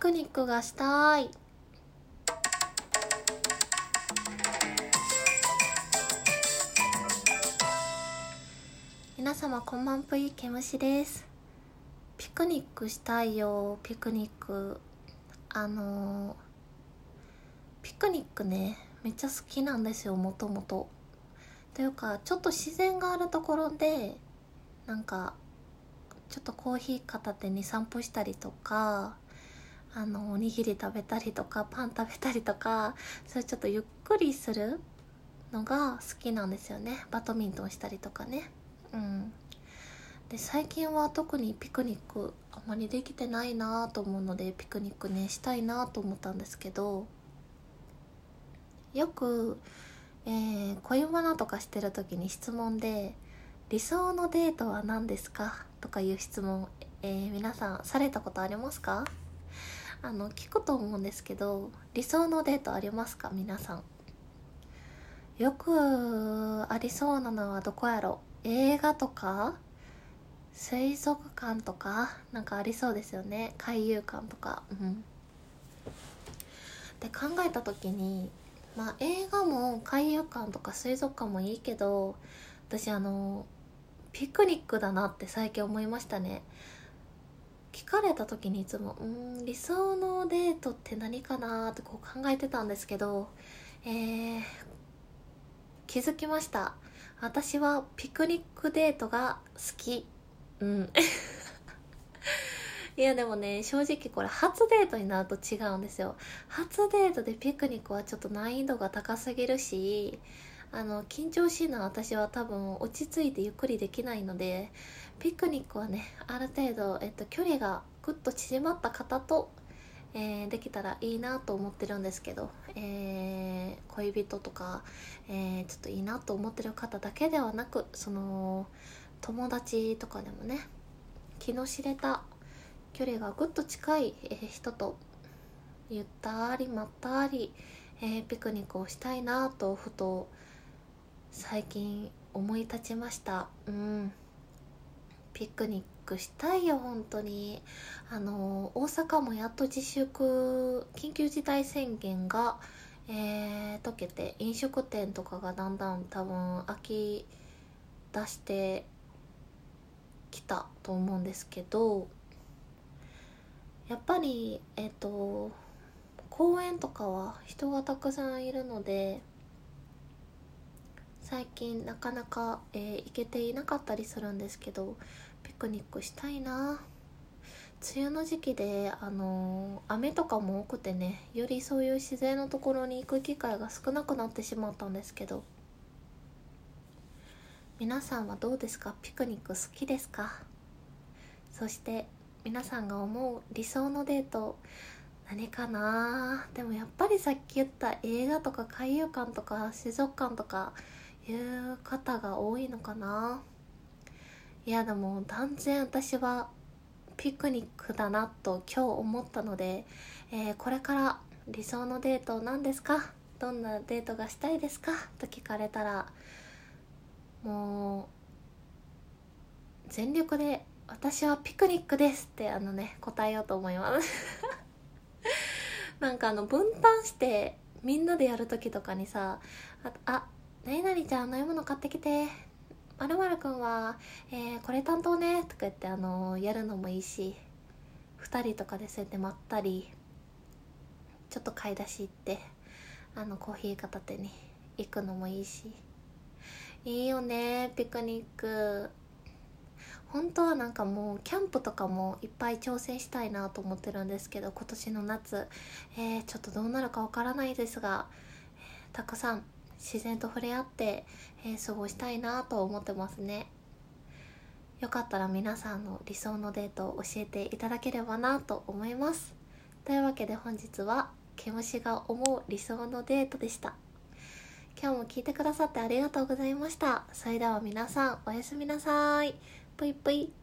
クニックがしたい。皆様こんばんぷいけむしです。ピクニックしたいよ。ピクニック。あのー、ピクニックねめっちゃ好きなんですよもともと。というかちょっと自然があるところでなんかちょっとコーヒー片手に散歩したりとかあのおにぎり食べたりとかパン食べたりとかそういうちょっとゆっくりするのが好きなんですよね。バドミントンしたりとかね。うん。で最近は特にピクニックあまりできてないなと思うのでピクニックねしたいなと思ったんですけどよく、えー、恋バナとかしてる時に質問で「理想のデートは何ですか?」とかいう質問、えー、皆さんされたことありますか？あの聞くと思うんですけど理想のデートありますか？皆さん。よくありそうなのはどこやろ？映画とか？水族館とか？なんかありそうですよね。海遊館とか。うん。で考えた時にまあ映画も海遊館とか水族館もいいけど私あのピクニックだなって最近思いましたね。聞かれた時にいつもうん理想のデートって何かな？ってこう考えてたんですけどえー、気づきました。私はピクニックデートが好き。うん。いやでもね正直これ初デートになると違うんですよ。初デートでピクニックはちょっと難易度が高すぎるしあの緊張しいな私は多分落ち着いてゆっくりできないのでピクニックはねある程度、えっと、距離がぐっと縮まった方と、えー、できたらいいなと思ってるんですけど、えー、恋人とか、えー、ちょっといいなと思ってる方だけではなくその友達とかでもね気の知れた距離がぐっと近い、え人とゆったりまったり、えピクニックをしたいなとふと最近思い立ちました。うん。ピクニックしたいよ本当に。あの大阪もやっと自粛緊急事態宣言がえー、解けて飲食店とかがだんだん多分空き出してきたと思うんですけどやっぱりえっ、ー、と公園とかは人がたくさんいるので最近なかなか、えー、行けていなかったりするんですけどピクニックしたいな。梅雨の時期で、あのー、雨とかも多くてねよりそういう自然のところに行く機会が少なくなってしまったんですけど。皆さんはどうですか？ピクニック好きですか？そして皆さんが思う理想のデート何かな？でもやっぱりさっき言った映画とか海遊館とか水族館とかいう方が多いのかな？いやでも断然私はピクニックだなと今日思ったので、えー、これから理想のデート何ですか？どんなデートがしたいですか？と聞かれたらもう全力で私はピクニックですってあのね答えようと思います。なんかあの分担してみんなでやる時とかにさああ何々ちゃん飲み物買ってきて。まるまるくんは、えー、これ担当ねとか言ってあのー、やるのもいいし2人とかでそうやってまったりちょっと買い出し行ってあのコーヒー片手に行くのもいいし。いいよねピクニック。本当はなんかもうキャンプとかもいっぱい挑戦したいなと思ってるんですけど今年の夏、えー、ちょっとどうなるかわからないですが、たくさん自然と触れ合って、えー、過ごしたいなと思ってますね。よかったら皆さんの理想のデートを教えていただければなと思います。というわけで本日は毛虫が思う理想のデートでした。今日も聞いてくださってありがとうございました。それでは皆さんおやすみなさい。ぷいぷい。